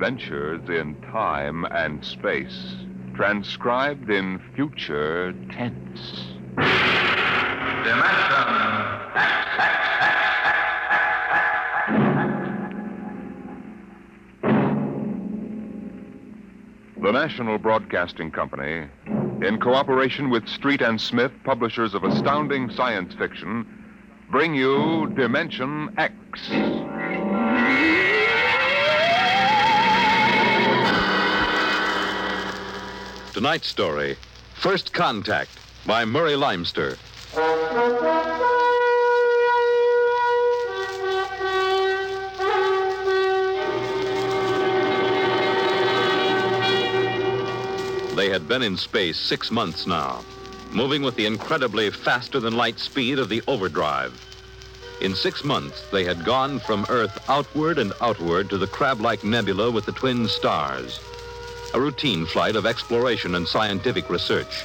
adventures in time and space, transcribed in future tense. Dimension! The National Broadcasting Company, in cooperation with Street and Smith, publishers of astounding science fiction, bring you Dimension X. Tonight's story First Contact by Murray Leinster. They had been in space six months now, moving with the incredibly faster than light speed of the overdrive. In six months, they had gone from Earth outward and outward to the crab like nebula with the twin stars. A routine flight of exploration and scientific research.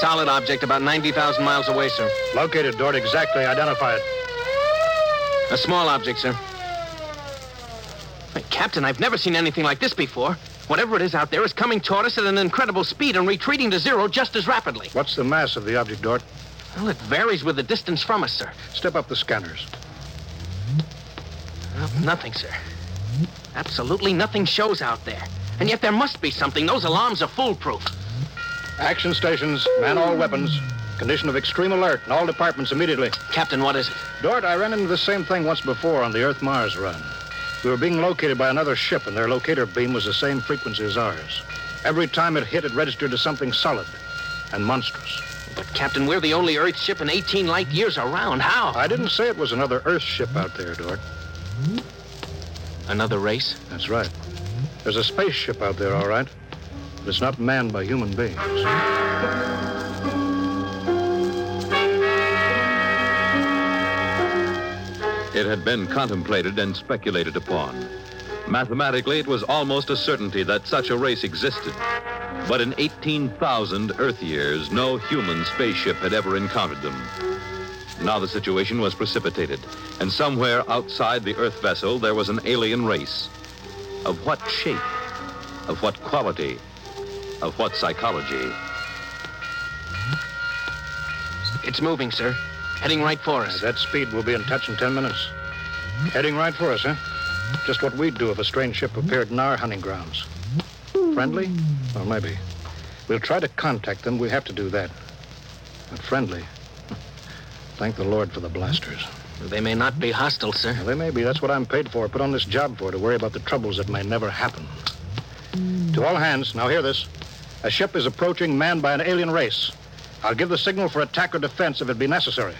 Solid object about 90,000 miles away, sir. Located, Dort. Exactly. Identify it. A small object, sir. Hey, Captain, I've never seen anything like this before. Whatever it is out there is coming toward us at an incredible speed and retreating to zero just as rapidly. What's the mass of the object, Dort? Well, it varies with the distance from us, sir. Step up the scanners. Well, nothing, sir. Absolutely nothing shows out there. And yet there must be something. Those alarms are foolproof. Action stations, man all weapons. Condition of extreme alert in all departments immediately. Captain, what is it? Dort, I ran into the same thing once before on the Earth Mars run. We were being located by another ship, and their locator beam was the same frequency as ours. Every time it hit, it registered as something solid and monstrous. But, Captain, we're the only Earth ship in 18 light years around. How? I didn't say it was another Earth ship out there, Dort. Another race? That's right. There's a spaceship out there, all right. But it's not manned by human beings. It had been contemplated and speculated upon. Mathematically, it was almost a certainty that such a race existed. But in 18,000 Earth years, no human spaceship had ever encountered them. Now the situation was precipitated, and somewhere outside the Earth vessel, there was an alien race. Of what shape? Of what quality? Of what psychology? It's moving, sir. Heading right for us. At that speed, we'll be in touch in ten minutes. Heading right for us, huh? Just what we'd do if a strange ship appeared in our hunting grounds. Friendly? Well, maybe. We'll try to contact them. We have to do that. But friendly? Thank the Lord for the blasters. They may not be hostile, sir. Well, they may be. That's what I'm paid for. Put on this job for, to worry about the troubles that may never happen. Hmm. To all hands, now hear this. A ship is approaching manned by an alien race. I'll give the signal for attack or defense if it be necessary.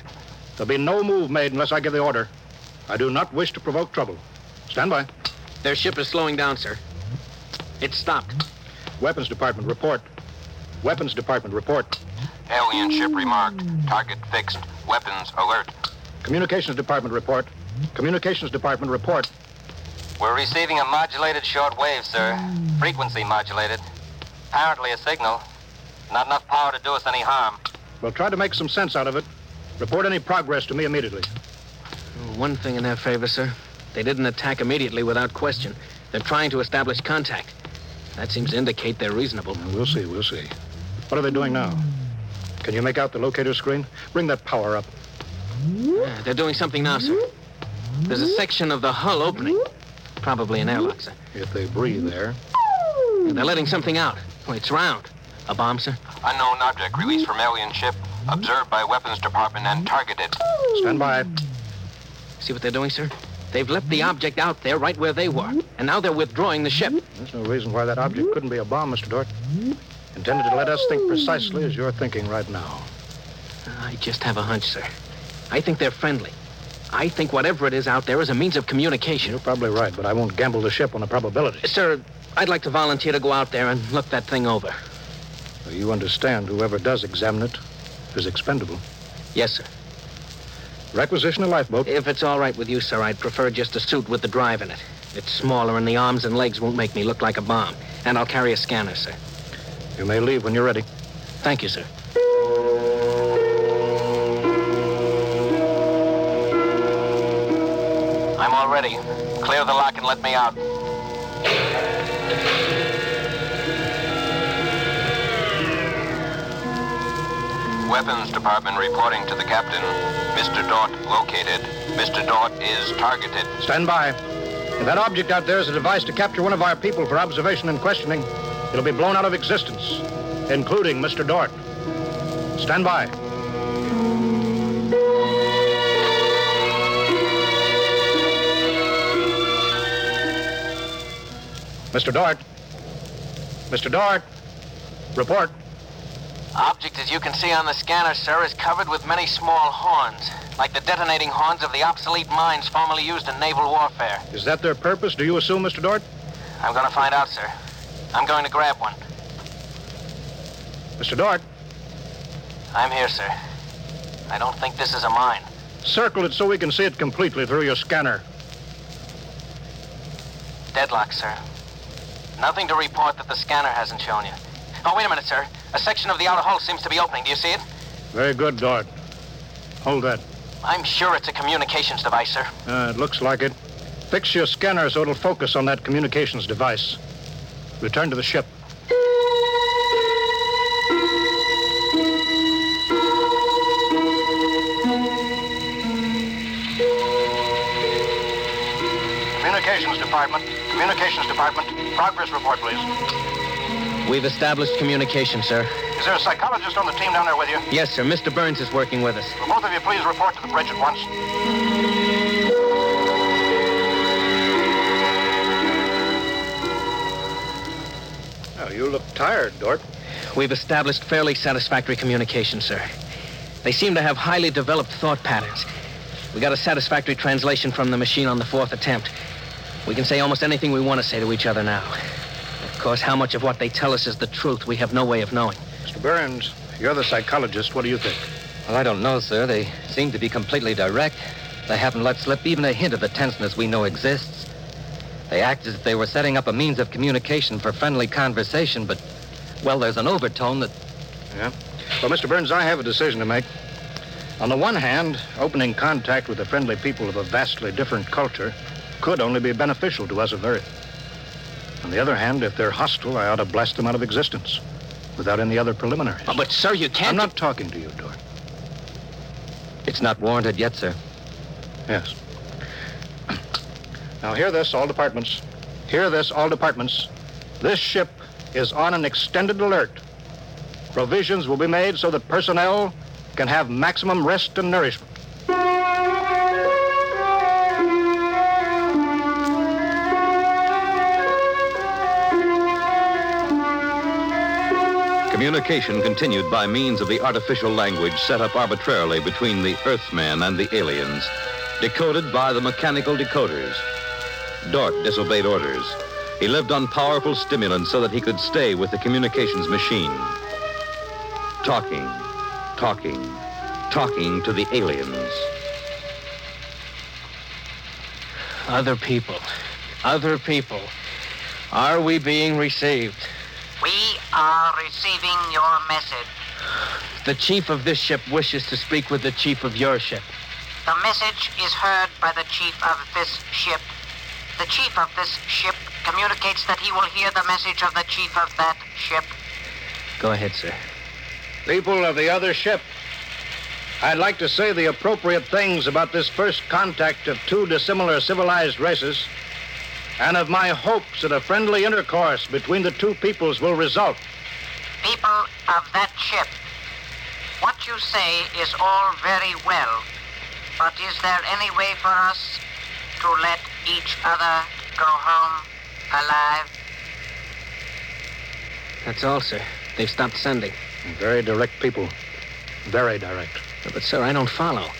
There'll be no move made unless I give the order. I do not wish to provoke trouble. Stand by. Their ship is slowing down, sir. It stopped. Weapons Department, report. Weapons Department, report. Alien ship remarked. Target fixed. Weapons alert. Communications Department, report. Communications Department, report. We're receiving a modulated short wave, sir. Frequency modulated. Apparently a signal. Not enough power to do us any harm. We'll try to make some sense out of it. Report any progress to me immediately. Oh, one thing in their favor, sir. They didn't attack immediately without question. They're trying to establish contact. That seems to indicate they're reasonable. We'll see, we'll see. What are they doing now? Can you make out the locator screen? Bring that power up. Yeah, they're doing something now, sir. There's a section of the hull opening. Probably an airlock, sir. If they breathe there. They're letting something out. Oh, it's round. A bomb, sir? Unknown object released from alien ship. Observed by weapons department and targeted. Stand by. See what they're doing, sir? They've left the object out there right where they were. And now they're withdrawing the ship. There's no reason why that object couldn't be a bomb, Mr. Dort. Intended to let us think precisely as you're thinking right now. I just have a hunch, sir. I think they're friendly. I think whatever it is out there is a means of communication. You're probably right, but I won't gamble the ship on a probability. Sir, I'd like to volunteer to go out there and look that thing over. So you understand whoever does examine it is expendable. Yes, sir. Requisition a lifeboat. If it's all right with you, sir, I'd prefer just a suit with the drive in it. It's smaller and the arms and legs won't make me look like a bomb. And I'll carry a scanner, sir. You may leave when you're ready. Thank you, sir. I'm all ready. Clear the lock and let me out. Weapons Department reporting to the captain. Mr. Dort located. Mr. Dort is targeted. Stand by. If that object out there is a device to capture one of our people for observation and questioning, it'll be blown out of existence, including Mr. Dort. Stand by. Mr. Dort. Mr. Dort. Report. Object, as you can see on the scanner, sir, is covered with many small horns, like the detonating horns of the obsolete mines formerly used in naval warfare. Is that their purpose, do you assume, Mr. Dort? I'm going to find out, sir. I'm going to grab one. Mr. Dort, I'm here, sir. I don't think this is a mine. circle it so we can see it completely through your scanner. Deadlock, sir. Nothing to report that the scanner hasn't shown you. Oh, wait a minute, sir. A section of the outer hull seems to be opening. Do you see it? Very good, Dort. Hold that. I'm sure it's a communications device, sir. Uh, it looks like it. Fix your scanner so it'll focus on that communications device. Return to the ship. Communications Department. Communications Department. Progress report, please. We've established communication, sir. Is there a psychologist on the team down there with you? Yes, sir. Mr. Burns is working with us. Will both of you please report to the bridge at once? You look tired, Dort. We've established fairly satisfactory communication, sir. They seem to have highly developed thought patterns. We got a satisfactory translation from the machine on the fourth attempt. We can say almost anything we want to say to each other now. Of course, how much of what they tell us is the truth, we have no way of knowing. Mr. Burns, you're the psychologist. What do you think? Well, I don't know, sir. They seem to be completely direct. They haven't let slip even a hint of the tenseness we know exists. They act as if they were setting up a means of communication for friendly conversation, but, well, there's an overtone that. Yeah? Well, Mr. Burns, I have a decision to make. On the one hand, opening contact with the friendly people of a vastly different culture could only be beneficial to us of Earth. On the other hand, if they're hostile, I ought to blast them out of existence without any other preliminaries. Oh, but, sir, you can't. I'm not talking to you, Dort. It's not warranted yet, sir. Yes. Now, hear this, all departments. Hear this, all departments. This ship is on an extended alert. Provisions will be made so that personnel can have maximum rest and nourishment. Communication continued by means of the artificial language set up arbitrarily between the Earthmen and the aliens, decoded by the mechanical decoders. Dort disobeyed orders. He lived on powerful stimulants so that he could stay with the communications machine. Talking, talking, talking to the aliens. Other people. Other people. Are we being received? We are receiving your message. The chief of this ship wishes to speak with the chief of your ship. The message is heard by the chief of this ship. The chief of this ship communicates that he will hear the message of the chief of that ship. Go ahead, sir. People of the other ship, I'd like to say the appropriate things about this first contact of two dissimilar civilized races, and of my hopes that a friendly intercourse between the two peoples will result. People of that ship, what you say is all very well, but is there any way for us to let each other go home alive? That's all, sir. They've stopped sending. Very direct people. Very direct. But, sir, I don't follow.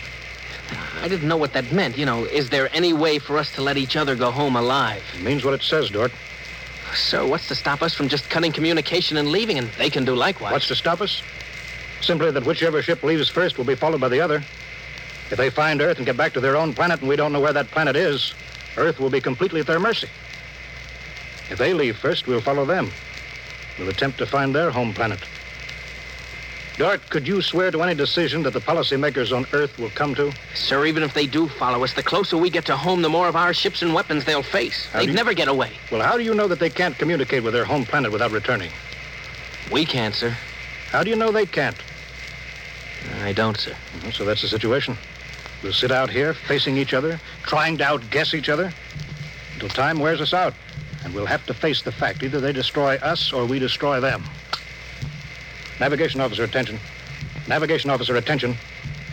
I didn't know what that meant. You know, is there any way for us to let each other go home alive? It means what it says, Dort. Sir, what's to stop us from just cutting communication and leaving? And they can do likewise. What's to stop us? Simply that whichever ship leaves first will be followed by the other. If they find Earth and get back to their own planet and we don't know where that planet is, Earth will be completely at their mercy. If they leave first, we'll follow them. We'll attempt to find their home planet. Dort, could you swear to any decision that the policymakers on Earth will come to? Sir, even if they do follow us, the closer we get to home, the more of our ships and weapons they'll face. How They'd you- never get away. Well, how do you know that they can't communicate with their home planet without returning? We can't, sir. How do you know they can't? I don't, sir. Well, So that's the situation. We'll sit out here, facing each other, trying to outguess each other, until time wears us out. And we'll have to face the fact either they destroy us or we destroy them. Navigation officer, attention. Navigation officer, attention.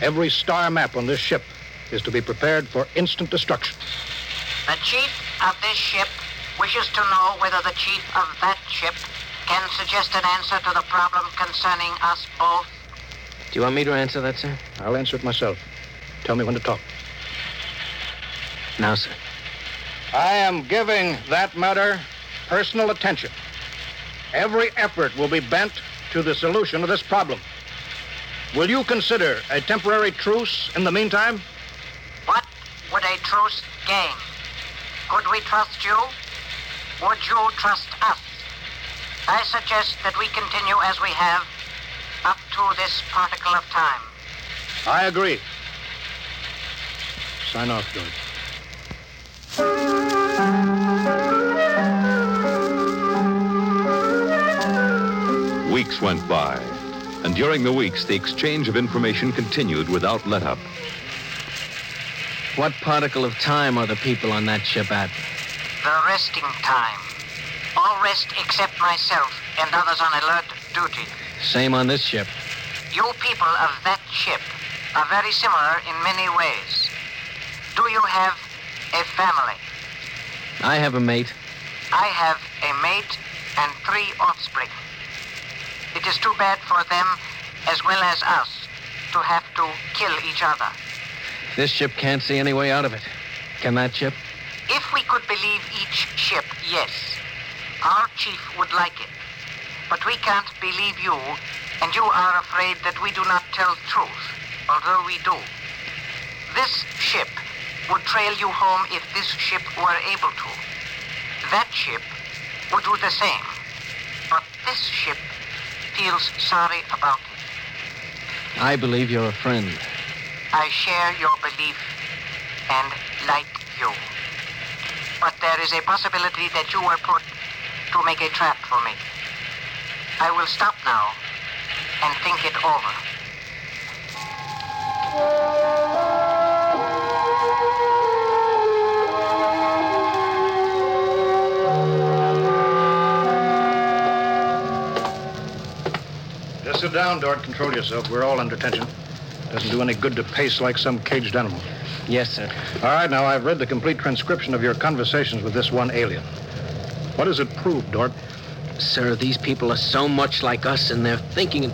Every star map on this ship is to be prepared for instant destruction. The chief of this ship wishes to know whether the chief of that ship can suggest an answer to the problem concerning us both. Do you want me to answer that, sir? I'll answer it myself. Tell me when to talk. Now, sir. I am giving that matter personal attention. Every effort will be bent to the solution of this problem. Will you consider a temporary truce in the meantime? What would a truce gain? Could we trust you? Would you trust us? I suggest that we continue as we have up to this particle of time. I agree. Sign off, George. Weeks went by, and during the weeks, the exchange of information continued without let up. What particle of time are the people on that ship at? The resting time. All rest except myself and others on alert duty. Same on this ship. You people of that ship are very similar in many ways. You have a family? I have a mate. I have a mate and three offspring. It is too bad for them as well as us to have to kill each other. This ship can't see any way out of it. Can that ship? If we could believe each ship, yes. Our chief would like it. But we can't believe you, and you are afraid that we do not tell truth, although we do. This ship would trail you home if this ship were able to. That ship would do the same. But this ship feels sorry about it. I believe you're a friend. I share your belief and like you. But there is a possibility that you were put to make a trap for me. I will stop now and think it over. Sit down, Dort. Control yourself. We're all under tension. Doesn't do any good to pace like some caged animal. Yes, sir. All right, now I've read the complete transcription of your conversations with this one alien. What does it prove, Dort? Sir, these people are so much like us in their thinking. And,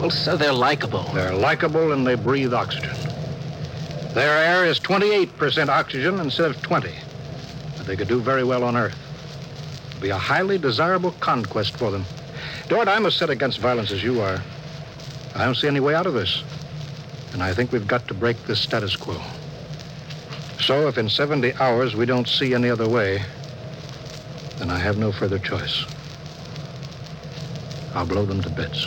well, sir, they're likable. They're likable and they breathe oxygen. Their air is 28% oxygen instead of 20. But they could do very well on Earth. It'd be a highly desirable conquest for them. Dort, I'm as set against violence as you are. I don't see any way out of this. And I think we've got to break this status quo. So if in 70 hours we don't see any other way, then I have no further choice. I'll blow them to bits.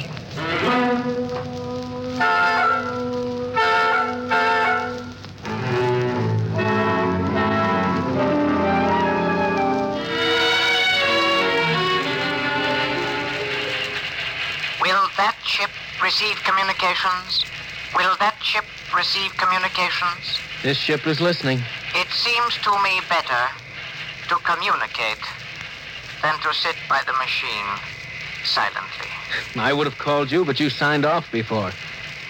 Receive communications? Will that ship receive communications? This ship is listening. It seems to me better to communicate than to sit by the machine silently. I would have called you, but you signed off before.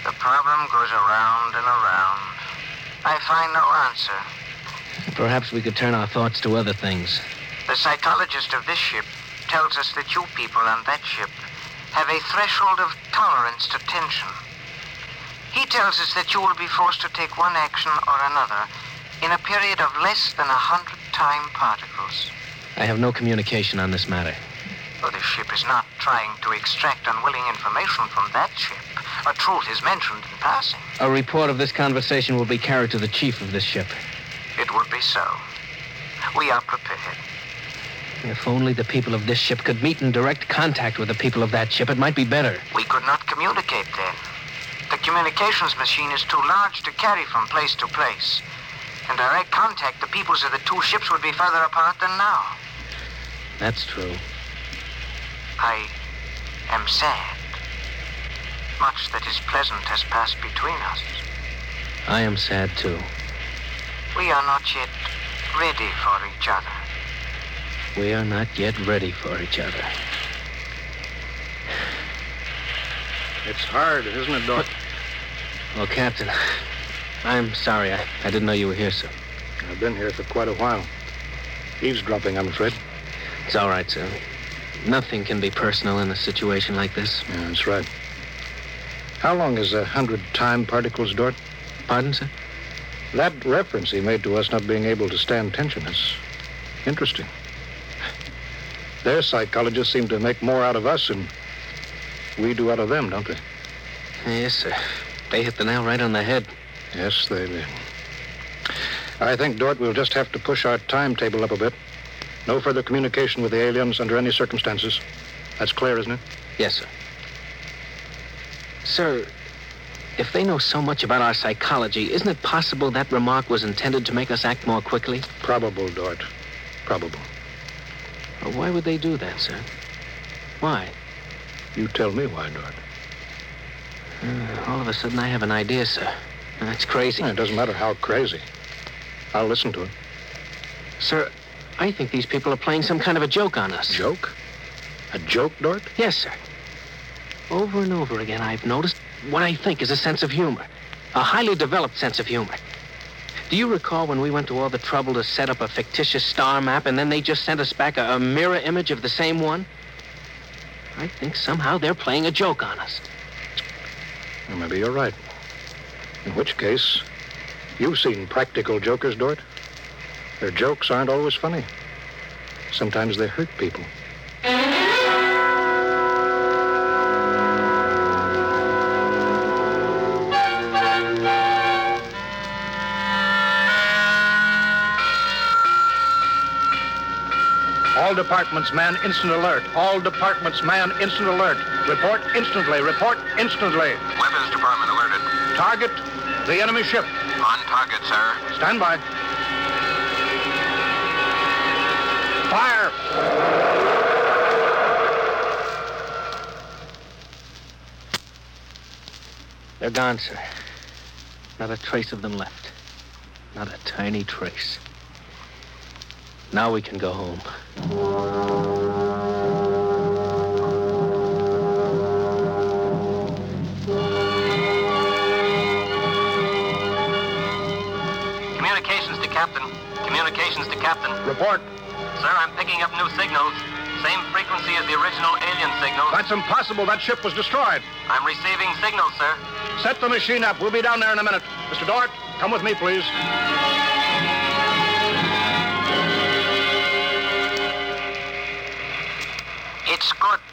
The problem goes around and around. I find no answer. Perhaps we could turn our thoughts to other things. The psychologist of this ship tells us that you people on that ship have a threshold of tolerance to tension. He tells us that you will be forced to take one action or another in a period of less than a hundred time particles. I have no communication on this matter. Though this ship is not trying to extract unwilling information from that ship, a truth is mentioned in passing. A report of this conversation will be carried to the chief of this ship. It would be so. We are prepared. If only the people of this ship could meet in direct contact with the people of that ship, it might be better. We could not communicate then. The communications machine is too large to carry from place to place. In direct contact, the peoples of the two ships would be further apart than now. That's true. I am sad. Much that is pleasant has passed between us. I am sad too. We are not yet ready for each other. We are not yet ready for each other. It's hard, isn't it, Dort? Well, Captain, I'm sorry. I, I didn't know you were here, sir. I've been here for quite a while. Eavesdropping, I'm afraid. It's all right, sir. Nothing can be personal in a situation like this. Yeah, that's right. How long is a hundred time particles, Dort? Pardon, sir? That reference he made to us not being able to stand tension is interesting. Their psychologists seem to make more out of us than we do out of them, don't they? Yes, sir. They hit the nail right on the head. Yes, they did. I think, Dort, we'll just have to push our timetable up a bit. No further communication with the aliens under any circumstances. That's clear, isn't it? Yes, sir. Sir, if they know so much about our psychology, isn't it possible that remark was intended to make us act more quickly? Probable, Dort. Probable. Well, why would they do that, sir? Why? You tell me why, Dort. Uh, all of a sudden, I have an idea, sir. That's crazy. It doesn't matter how crazy. I'll listen to it. Sir, I think these people are playing some kind of a joke on us. Joke? A joke, Dort? Yes, sir. Over and over again, I've noticed what I think is a sense of humor. A highly developed sense of humor. Do you recall when we went to all the trouble to set up a fictitious star map and then they just sent us back a, a mirror image of the same one? I think somehow they're playing a joke on us. Well, maybe you're right. In which case, you've seen practical jokers, Dort. Their jokes aren't always funny. Sometimes they hurt people. All departments, man, instant alert. All departments, man, instant alert. Report instantly. Report instantly. Weapons Department alerted. Target the enemy ship. On target, sir. Stand by. Fire! They're gone, sir. Not a trace of them left. Not a tiny trace. Now we can go home. Communications to Captain. Communications to Captain. Report. Sir, I'm picking up new signals. Same frequency as the original alien signals. That's impossible. That ship was destroyed. I'm receiving signals, sir. Set the machine up. We'll be down there in a minute. Mr. Dort, come with me, please.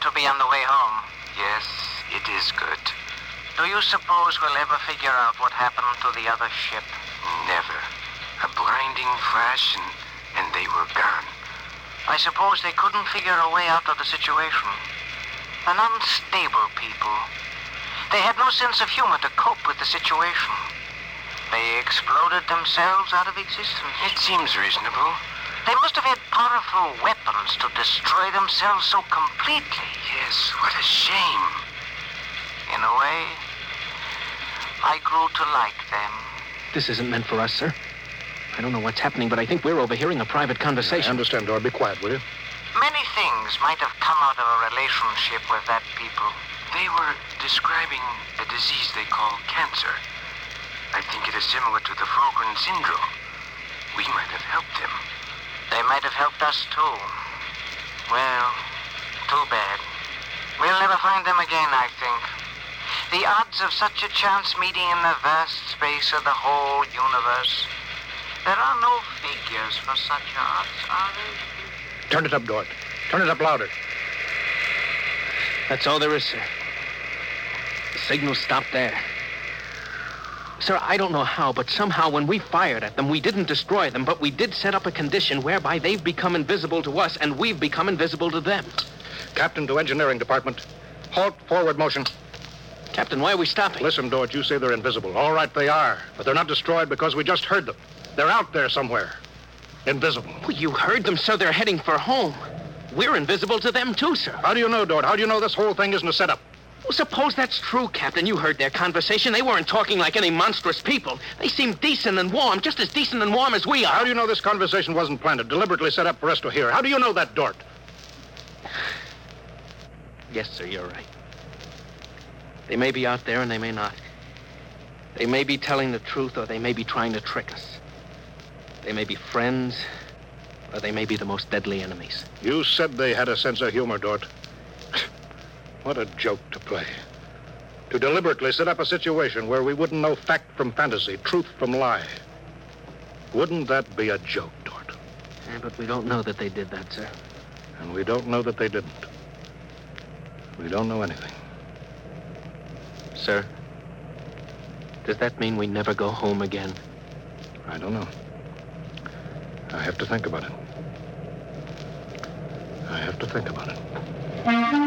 To be on the way home. Yes, it is good. Do you suppose we'll ever figure out what happened to the other ship? Never. A blinding flash and, and they were gone. I suppose they couldn't figure a way out of the situation. An unstable people. They had no sense of humor to cope with the situation. They exploded themselves out of existence. It seems reasonable. They must have had powerful weapons to destroy themselves so completely. Yes, what a shame. In a way, I grew to like them. This isn't meant for us, sir. I don't know what's happening, but I think we're overhearing a private conversation. I conversation. understand, Dort. Be quiet, will you? Many things might have come out of a relationship with that people. They were describing a disease they call cancer. I think it is similar to the Frogren syndrome. We might have helped them. They might have helped us too. Well, too bad. We'll never find them again, I think. The odds of such a chance meeting in the vast space of the whole universe. There are no figures for such odds, are there? Turn it up, Dort. Turn it up louder. That's all there is, sir. The signal stopped there. Sir, I don't know how, but somehow when we fired at them, we didn't destroy them, but we did set up a condition whereby they've become invisible to us and we've become invisible to them. Captain to engineering department. Halt, forward motion. Captain, why are we stopping? Listen, Dort, you say they're invisible. All right, they are. But they're not destroyed because we just heard them. They're out there somewhere. Invisible. Well, you heard them, sir. They're heading for home. We're invisible to them, too, sir. How do you know, Dort? How do you know this whole thing isn't a setup? Well, suppose that's true, Captain. You heard their conversation. They weren't talking like any monstrous people. They seemed decent and warm, just as decent and warm as we are. How do you know this conversation wasn't planted, deliberately set up for us to hear? How do you know that, Dort? Yes, sir, you're right. They may be out there and they may not. They may be telling the truth or they may be trying to trick us. They may be friends or they may be the most deadly enemies. You said they had a sense of humor, Dort. What a joke to play. To deliberately set up a situation where we wouldn't know fact from fantasy, truth from lie. Wouldn't that be a joke, Dort? Yeah, but we don't know that they did that, sir. And we don't know that they didn't. We don't know anything. Sir, does that mean we never go home again? I don't know. I have to think about it. I have to think about it.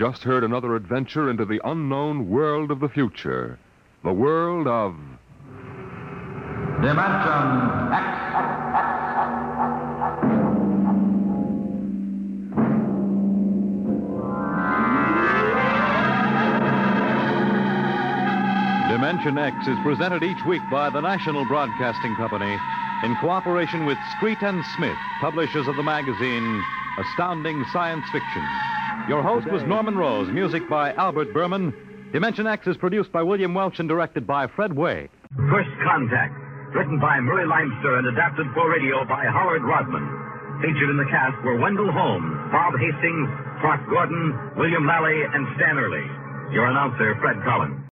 Just heard another adventure into the unknown world of the future. The world of Dimension X. Dimension X is presented each week by the National Broadcasting Company in cooperation with Street and Smith, publishers of the magazine Astounding Science Fiction. Your host was Norman Rose, music by Albert Berman. Dimension X is produced by William Welch and directed by Fred Way. First Contact. Written by Murray Leinster and adapted for radio by Howard Rodman. Featured in the cast were Wendell Holmes, Bob Hastings, Clark Gordon, William Lally, and Stan Early. Your announcer, Fred Collins.